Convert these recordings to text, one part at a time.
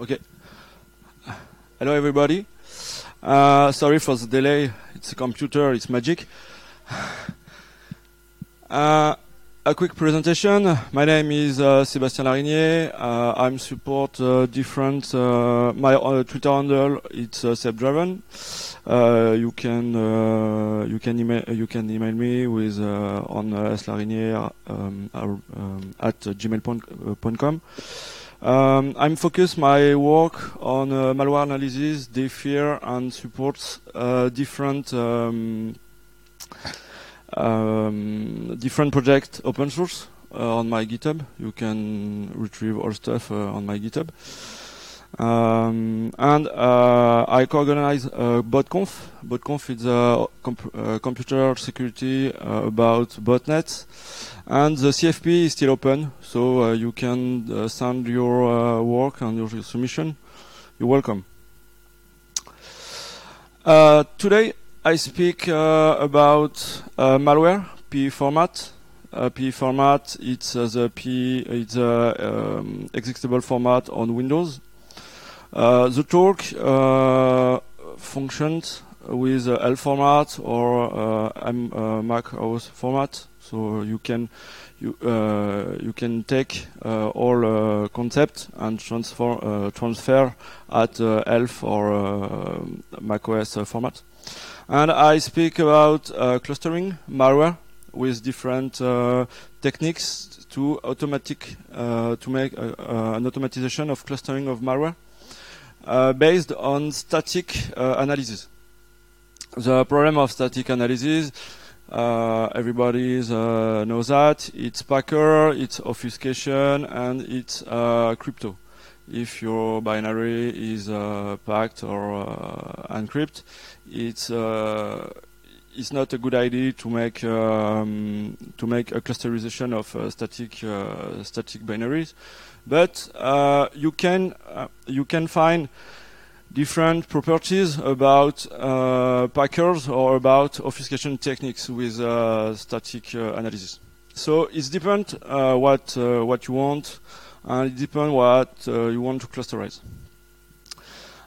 Okay. Hello, everybody. Uh, sorry for the delay. It's a computer. It's magic. Uh, a quick presentation. My name is uh, Sébastien Larinier. Uh, I'm support uh, different. Uh, my Twitter handle it's uh, SebDraven. Uh, you can you can email you can email me with on uh, um, um, at gmail.com. Um, I'm focused my work on uh, malware analysis, DFIR, and supports uh, different um, um, different project open source uh, on my GitHub. You can retrieve all stuff uh, on my GitHub. Um, and uh, I co-organize uh, BotConf. BotConf is a comp- uh, computer security uh, about botnets, and the CFP is still open, so uh, you can uh, send your work and your submission. You're welcome. Today I speak about malware PE format. Uh, PE format it's the PE it's a um, executable format on Windows. Uh, the talk uh, functions with uh, ELF format or uh, M, uh, Mac OS format, so you can you uh, you can take uh, all concept and transfer transfer at uh, ELF or uh, Mac OS format. And I speak about clustering malware with different techniques to automatic to make an automatization of clustering of malware based on static uh, analysis. The problem of static analysis, uh, everybody uh, knows that it's packer, it's obfuscation, and it's uh, crypto. If your binary is uh, packed or uh, encrypted, it's uh, it's not a good idea to make um, to make a clusterization of uh, static uh, static binaries, but uh, you can uh, you can find different properties about uh, packers or about obfuscation techniques with uh, static analysis. So it's depend what what you want, and it depends what you want to clusterize.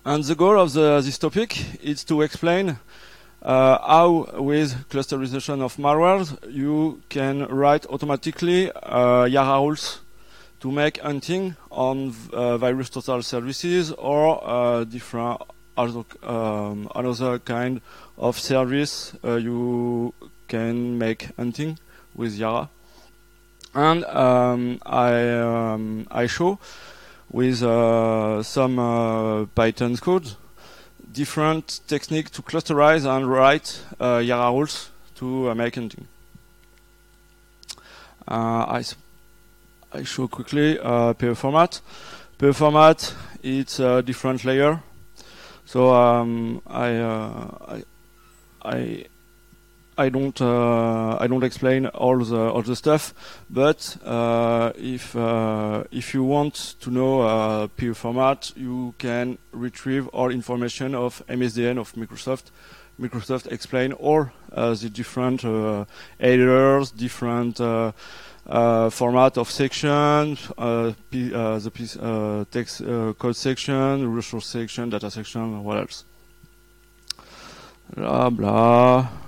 And the goal of the, this topic is to explain uh, how, with clusterization of malwares, you can write automatically uh, Yara rules to make hunting on uh, VirusTotal services or uh, different other, um, another kind of service uh, you can make hunting with Yara. And um, I um, I show with uh, some Python code different technique to clusterize and write uh, Yara rules to make hunting. Uh, I I show quickly uh, PE format. PE format it's a different layer. So um, I, uh, I I I don't uh, I don't explain all the all the stuff, but uh, if uh, if you want to know uh, PE format, you can retrieve all information of MSDN of Microsoft. Microsoft explain all uh, the different headers, different uh, uh, format of section, P, the text code section, resource section, data section, what else? Blah blah.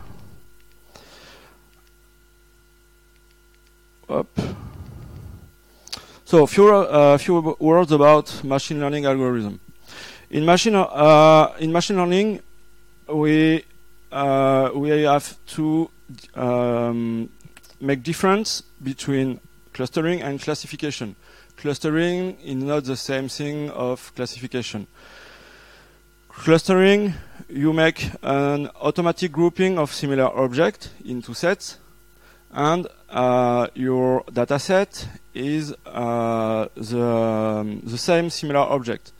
Up. So few uh, few words about machine learning algorithm. In machine uh, in machine learning, we uh, we have to um, make difference between clustering and classification. Clustering is not the same thing of classification. Clustering, you make an automatic grouping of similar objects into sets, and uh, your data set is uh, the, um, the same similar object.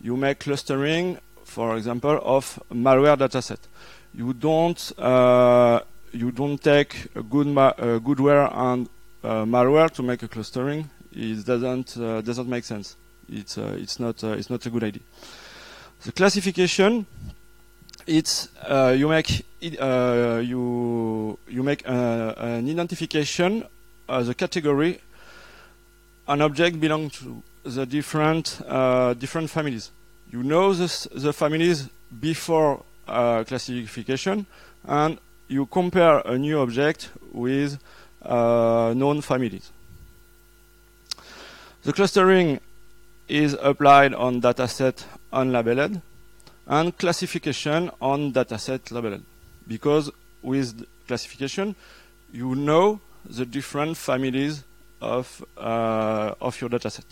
You make clustering, for example, of malware dataset. You don't uh, you don't take a good ma- goodware and uh, malware to make a clustering. It doesn't uh, doesn't make sense. It's uh, it's not it's not a good idea. The classification, it's uh, you make it, uh, you you make uh, an identification as a category an object belong to the different uh, different families. You know the, the families before uh, classification, and you compare a new object with known families. The clustering is applied on dataset unlabeled and classification on dataset level. because with classification you know the different families of, uh, of your dataset.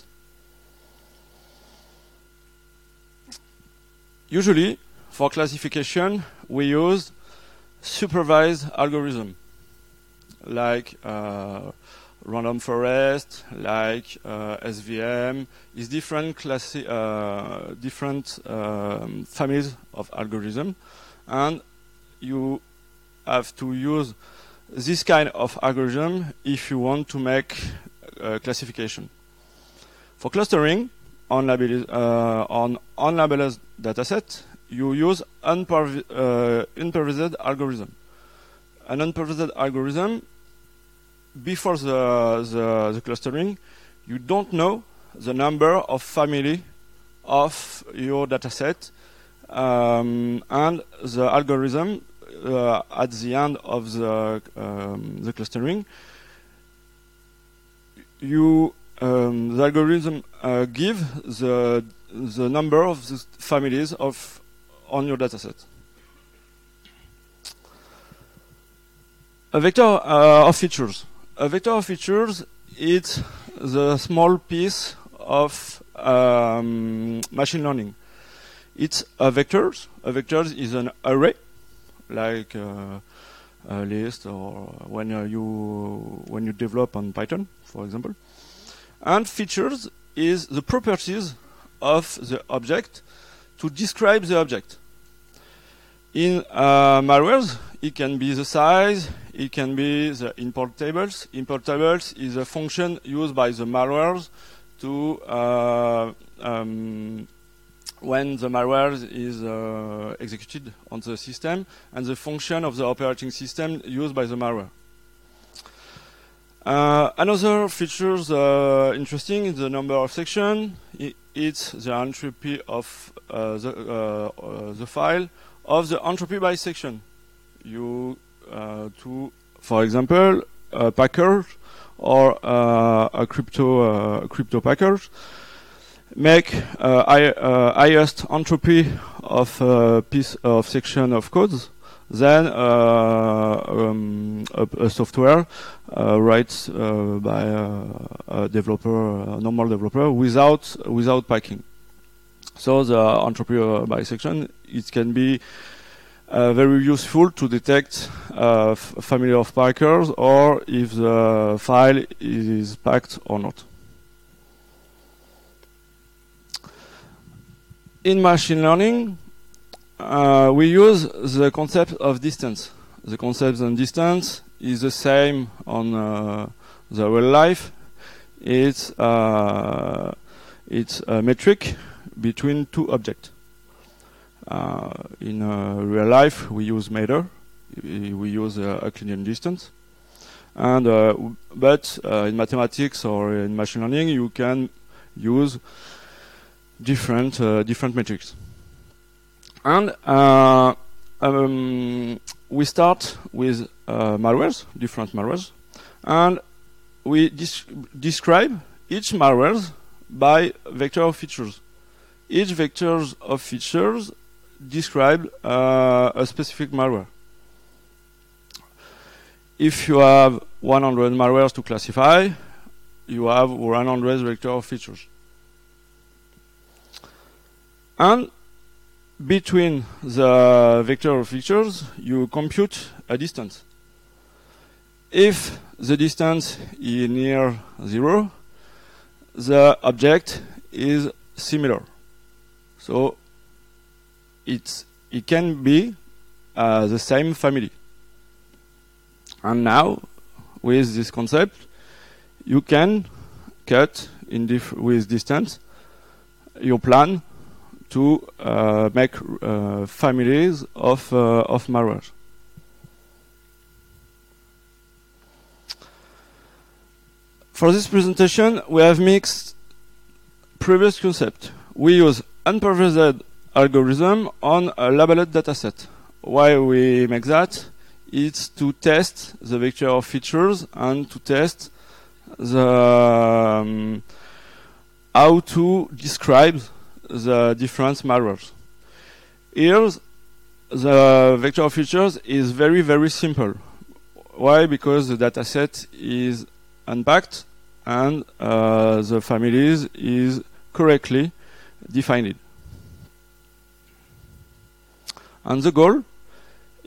Usually, for classification, we use supervised algorithm like uh, random forest, like uh, SVM, is different classi uh, different um, families of algorithm, and you have to use this kind of algorithm if you want to make uh, classification. For clustering on, label, uh, on unlabeled dataset, you use unperv uh, unpervised algorithm. An unpervised algorithm, before the, the, the clustering, you don't know the number of family of your dataset, um, and the algorithm uh, at the end of the, um, the clustering, you um, the algorithm uh, give the the number of the families of on your dataset. A vector uh, of features. A vector of features is the small piece of um, machine learning. It's a vector. A vector is an array like uh, a list or when uh, you when you develop on Python, for example. And features is the properties of the object to describe the object. In uh, malwares, it can be the size, it can be the import tables. Import tables is a function used by the malwares to uh, um, when the malware is uh, executed on the system and the function of the operating system used by the malware. Uh, another feature uh, interesting is the number of sections. it's the entropy of uh, the, uh, uh, the file of the entropy by section. You uh to, for example, a packer or a crypto crypto packer make uh, I, uh, highest entropy of a piece of section of codes, then uh, um, a, a, software uh, writes uh, by a, developer, a normal developer, without without packing. So the entropy by section it can be uh, very useful to detect uh, family of packers or if the file is packed or not. in machine learning, uh, we use the concept of distance. The concept of distance is the same on uh, the real life. It's uh, it's a metric between two objects. Uh, in uh, real life, we use meter. We use a Euclidean distance. And uh, but in mathematics or in machine learning, you can use different uh, different metrics. And uh, um, we start with uh, malwares, different malwares, and we describe each malwares by vector of features. Each vector of features describe uh, a specific malware. If you have 100 malwares to classify, you have 100 vector of features. And between the vector of features, you compute a distance. If the distance is near zero, the object is similar. So it's, it can be uh, the same family. And now, with this concept, you can cut in with distance your plan to uh, make uh, families of uh, of malware. For this presentation, we have mixed previous concept. We use unpervaded algorithm on a labeled dataset. Why we make that? It's to test the vector of features and to test the um, how to describe the different malwares. Here, the vector of features is very, very simple. Why? Because the dataset is unpacked and uh, the families is correctly defined. And the goal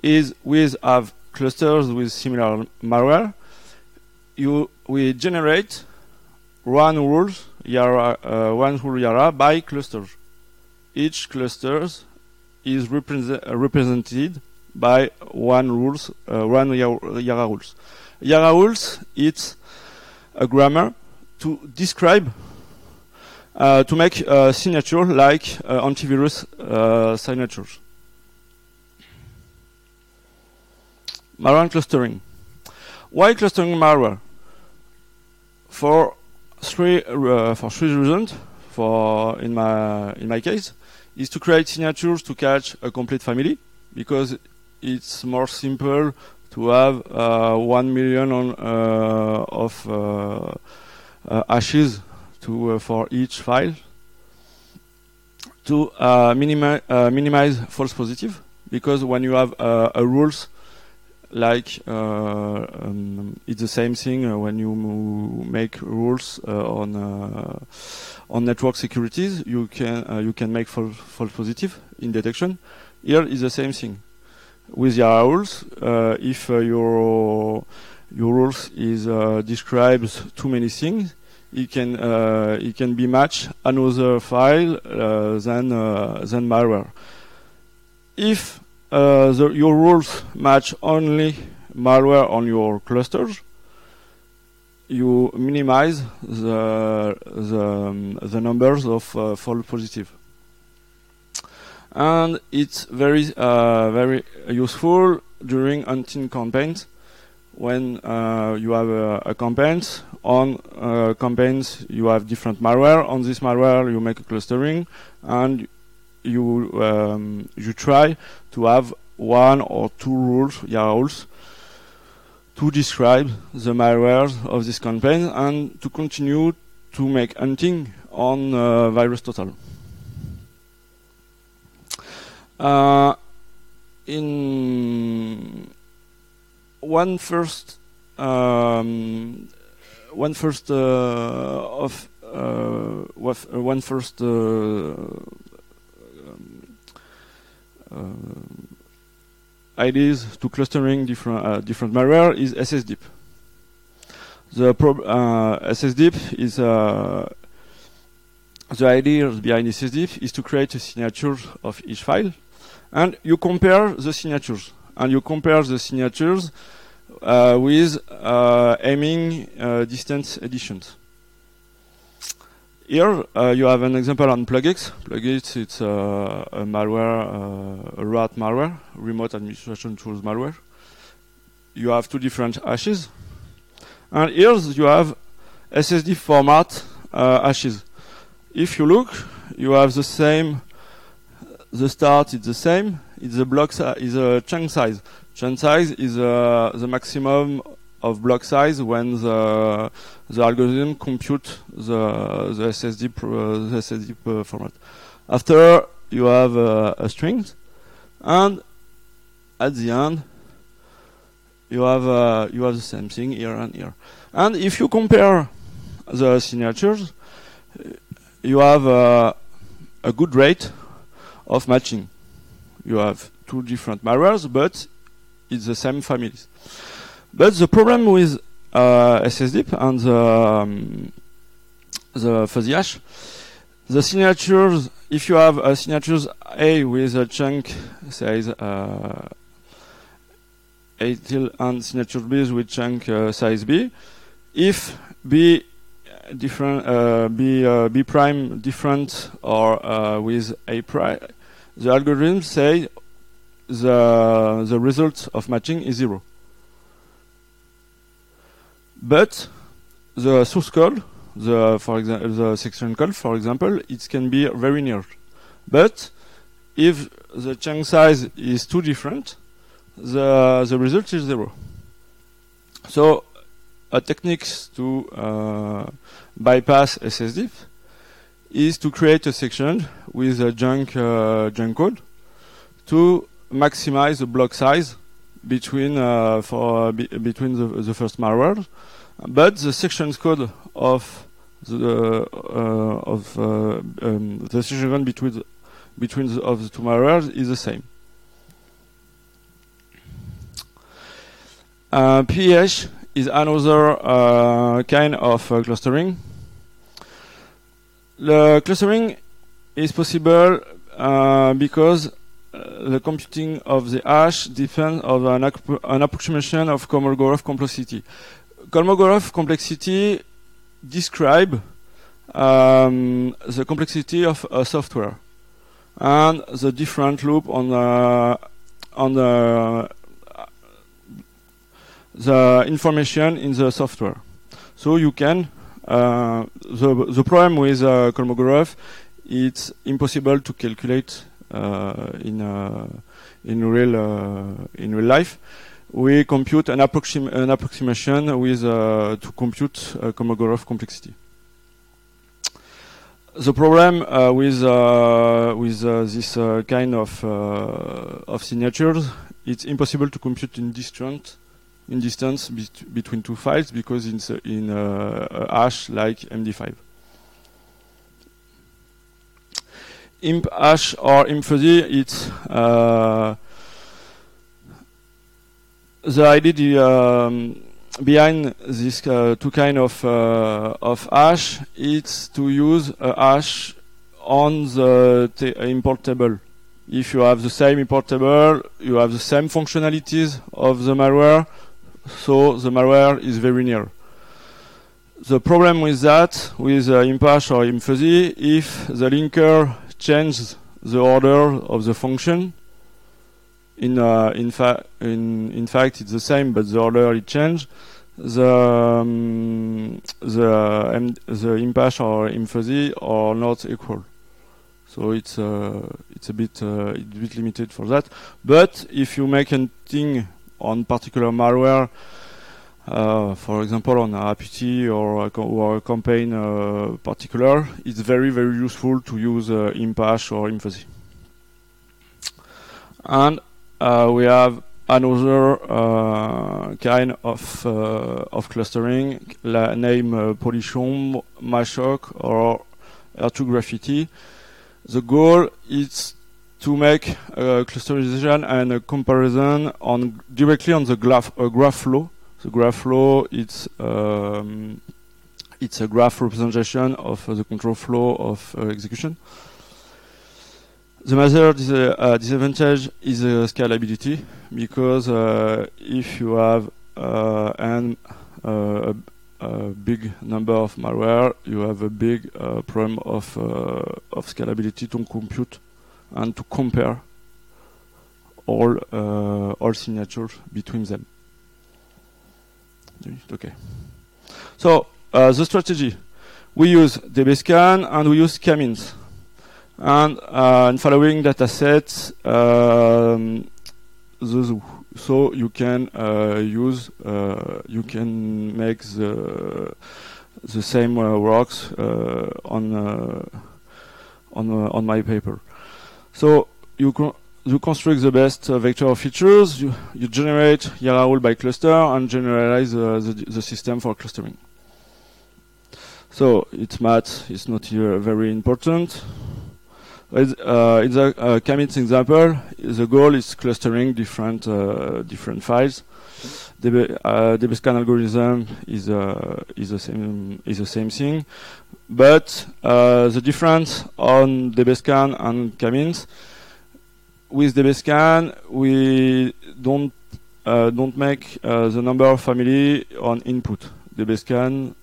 is we have clusters with similar malware. You we generate one rules Yara, uh, one rule Yara by clusters. Each clusters is uh, represented by one rules, uh, one Yara rules. Yara rules it's a grammar to describe, uh, to make a signature like uh, antivirus uh, signatures. Malware clustering. Why clustering malware? For three uh, for three reasons. For in my in my case, is to create signatures to catch a complete family because it's more simple to have uh, one million on, uh, of uh, uh hashes to uh, for each file to minimi minimize false positive because when you have a rules like uh, um, it's the same thing uh, when you make rules uh, on on network securities. You can you can make false, false positive in detection. Here is the same thing with your rules. if your your rules is describes too many things, it can uh, it can be match another file uh, than uh, than malware. If uh, the, your rules match only malware on your clusters, you minimize the the, um, the numbers of uh, false positive, and it's very uh, very useful during hunting campaigns when uh, you have a, a campaign on uh, campaigns you have different malware. On this malware you make a clustering and you um, you try to have one or two rules, Yara rules, to describe the malware of this campaign and to continue to make hunting on uh, VirusTotal. Uh, in one first um, one first uh, of uh, one first um, ideas to clustering different uh, different malware is SSDeep. The uh, SSDeep is uh, the idea behind SSDeep is to create a signature of each file, and you compare the signatures, and you compare the signatures uh, with uh, Hamming uh, distance editions. Here uh, you have an example on PlugX. PlugX it's uh, a malware, uh, a RAT malware, remote administration tools malware. You have two different hashes, and here you have SSD format hashes. If you look, you have the same. The start is the same. It's a block is a chunk size. Chunk size is the maximum of block size when the the algorithm compute the the SSD the SSD uh, format. After you have uh, a string, and at the end you have uh, you have the same thing here and here. And if you compare the signatures, you have uh, a good rate of matching. You have two different malwares, but it's the same families. But the problem with uh, SSDeep and the, um, the fuzzy hash, the signatures, if you have a signatures A with a chunk size uh, A till and signature B with chunk uh, size B, if B different uh, B uh, B prime different or uh, with A prime, the algorithm say the the result of matching is zero. But the source code the for example the section call, for example, it can be very near. But if the chunk size is too different, the the result is zero. So a technique to uh, bypass SSDeep is to create a section with a junk uh, junk code to maximize the block size between uh, for be between the, the first malware, but the sections code of the uh, of uh, um, the section between the, between the, of the two malwares is the same. Uh, is another uh, kind of uh, clustering. The clustering is possible because the computing of the hash depends on an, an approximation of Kolmogorov complexity. Kolmogorov complexity describe um, the complexity of a software and the different loop on the on the the information in the software. So you can uh, the the problem with uh, Kolmogorov it's impossible to calculate uh, in uh, in real uh, in real life. We compute an, approxim an approximation with uh, to compute Kolmogorov complexity. The problem uh, with uh, with uh, this kind of of signatures, it's impossible to compute in distance in distance bet between two files because it's in a hash like MD5. Imp hash or imp fuzzy, it's uh, the idea um, behind this uh, two kind of uh, of hash is to use a hash on the import table. If you have the same import table, you have the same functionalities of the malware, so the malware is very near. The problem with that, with uh, imp hash or imp fuzzy, if the linker changes the order of the function, in uh, in fact in in fact it's the same, but the order it changed. The um, the um, the imp hash or fuzzy are not equal. So it's uh, it's a bit uh, it's a bit limited for that. But if you make a thing on particular malware, uh, for example on a APT or a, or a campaign uh, particular, it's very very useful to use uh, imp hash or fuzzy. And uh, we have another uh, kind of of clustering, la name uh, Polichombr, Machoc, or R2 Graphity. The goal is to make a clusterization and a comparison on directly on the graph, graph flow. The graph flow it's um, it's a graph representation of uh, the control flow of uh, execution. The major dis uh, disadvantage is uh, scalability because uh, if you have an, a, a, big number of malware, you have a big problem of of scalability to compute and to compare all all signatures between them. Okay. So uh, the strategy, we use dbscan and we use k-means. And uh, following data sets um, so you can uh, use uh, you can make the the same uh, works uh, on on on my paper. So you you construct the best vector of features you, you generate YARA by cluster and generalize the, the system for clustering. So it's math it's not here very important. Uh, in the uh, commit example, the goal is clustering different uh, different files. The uh, dbscan algorithm is uh, is the same is the same thing, but uh, the difference on dbscan and k-means with dbscan we don't uh, don't make the number of family on input. dbscan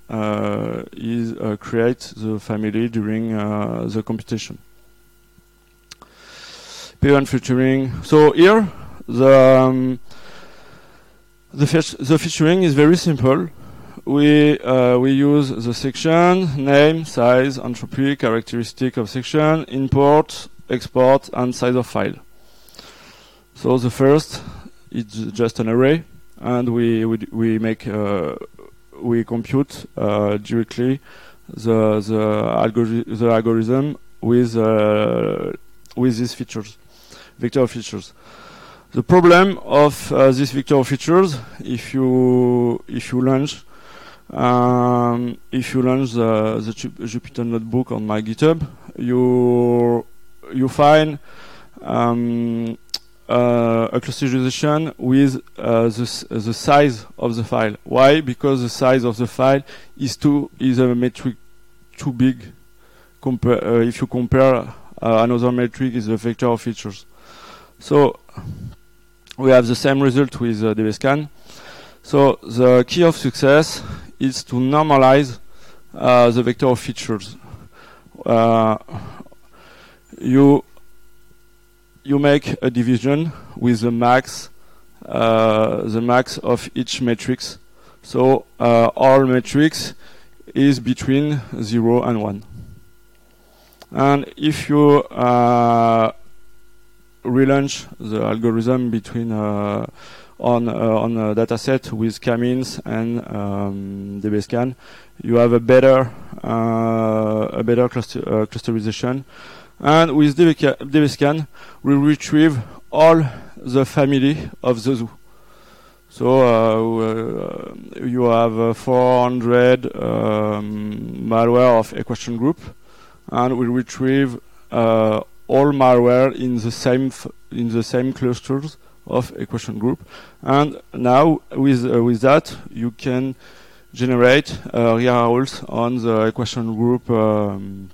is create the family during the computation. P1 featuring. So here, the um, the, the featuring is very simple. we uh, we use the section name, size, entropy, characteristic of section, import, export, and size of file. So the first is just an array, and we we, we make uh, we compute uh, directly the the, algori the algorithm with uh, with these features, vector features. The problem of uh, these vector features, if you if you launch um, if you launch the, the Jupyter notebook on my GitHub, you you find um, a clusterization with uh, the, the size of the file. Why? Because the size of the file is too is a metric too big. Compare uh, if you compare uh, another metric is the vector of features. So we have the same result with uh, DBSCAN. So the key of success is to normalize uh, the vector of features. Uh, you you make a division with the max uh, the max of each matrix. So uh, all matrix is between zero and one. And if you uh, relaunch the algorithm between uh, on uh, on a dataset with k-means and um, DBSCAN, you have a better uh, a better cluster, clusterization. And with DBSCAN, we retrieve all the family of the zoo. So uh, you have uh, 400 um, malware of equation group, and we retrieve uh, all malware in the same in the same clusters of equation group. And now with uh, with that you can generate uh, rules on the equation group um,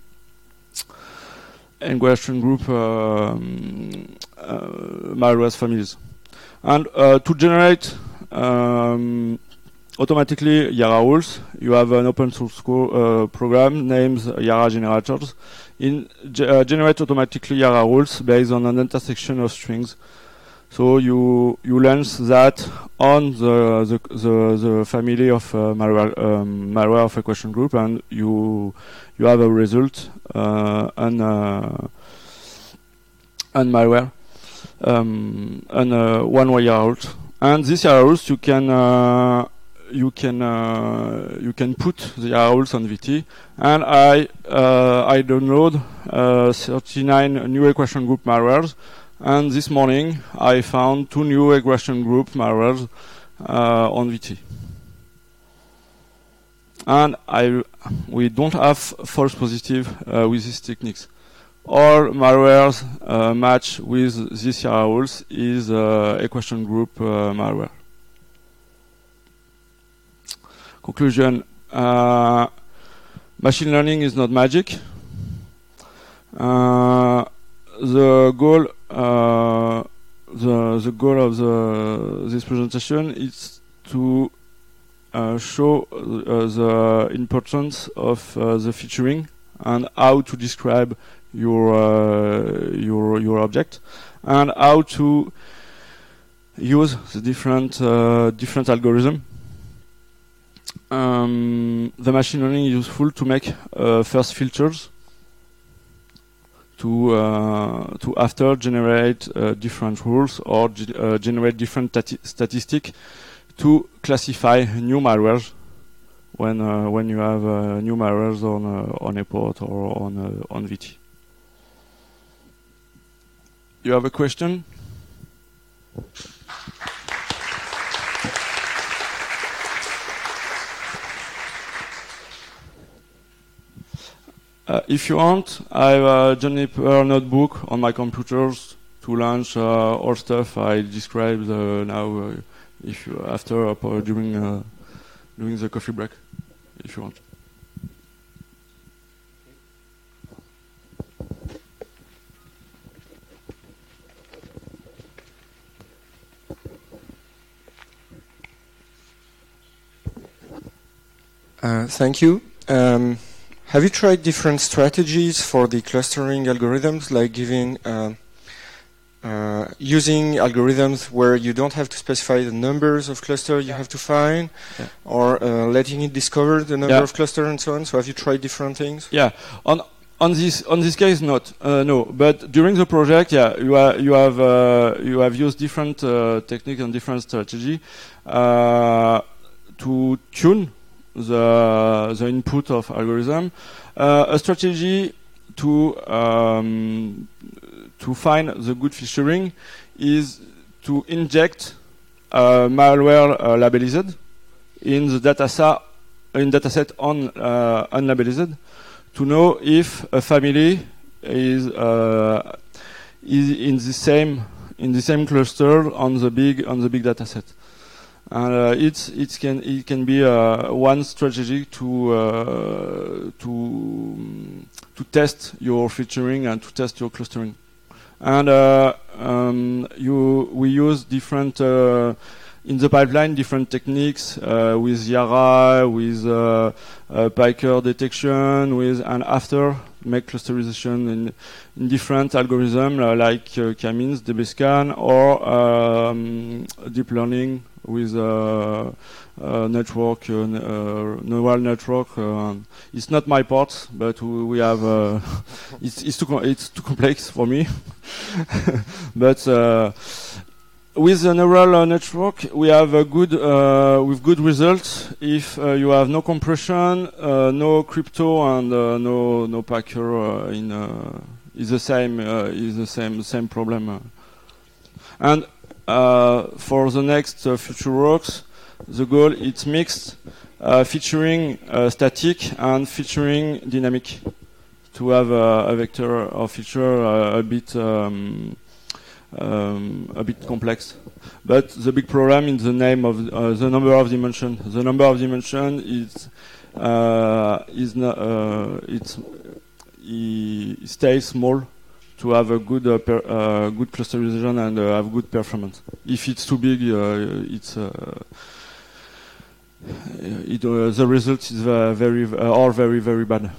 equation group um, uh, malware families. And uh, to generate um, automatically Yara rules, you have an open source uh, program named Yara Generators in uh, generate automatically Yara rules based on an intersection of strings. So you you launch that on the the the, the family of uh, malware um, malware of equation group, and you you have a result uh, and uh, and malware um, and uh, one way out. And these rules you can uh, you can uh, you can put the rules on VT, and I uh, I download uh, 39 new equation group malwares, and this morning I found two new equation group malwares uh, on VT, and I we don't have false positive uh, with these techniques. All malwares uh, match with these rules is equation group malware conclusion, uh, machine learning is not magic. Uh, the goal, uh, the the goal of the this presentation is to uh, show uh, the importance of uh, the featuring and how to describe your your your object and how to use the different different algorithm. Um, the machine learning is useful to make uh, first filters to uh, to after generate uh, different rules or ge uh, generate different statistics to classify new malwares when uh, when you have uh, new malwares on on a port or on on VT. You have a question? Uh, if you want, I have a Jupyter notebook on my computers to launch uh, all stuff I described uh, now. Uh, if you after or during uh, during the coffee break, if you want. Uh, thank you. Um, have you tried different strategies for the clustering algorithms, like giving uh, uh, using algorithms where you don't have to specify the numbers of clusters you Yeah. have to find, Yeah. or uh, letting it discover the number Yeah. of clusters and so on. So have you tried different things? Yeah. On on this on this case, not uh, no. But during the project, yeah, you are you have uh, you have used different uh, technique and different strategy uh, to tune the the input of algorithm. Uh, a strategy to um, to find the good featuring is to inject uh, malware uh, labelized in the dataset in dataset on uh, unlabelized to know if a family is uh, is in the same in the same cluster on the big on the big dataset. And uh, it's it can it can be uh, one strategy to uh, to to test your featuring and to test your clustering. And uh, um, you we use different uh, in the pipeline different techniques uh, with Yara, with uh, piker detection, with and after make clusterization in, in different algorithms like uh, K-means, DBScan, or um, deep learning with uh, uh, network, uh, uh, neural network. Uh, it's not my part, but we, have. It's, it's too it's too complex for me, but. With the neural network, we have a good with good results if you have no compression, no crypto, and no no packer in is the same is the same same problem. And for the next uh, future works, the goal is mixed, uh, featuring uh, static and featuring dynamic, to have uh, a vector or feature uh, a bit. Um, um, a bit complex. But the big problem in the name of uh, the number of dimension. The number of dimension is uh, is not uh, it's it stays small to have a good uh, per, uh, good clusterization and uh, have good performance. If it's too big, uh, it's uh, it, uh, the result is very uh, are very very bad.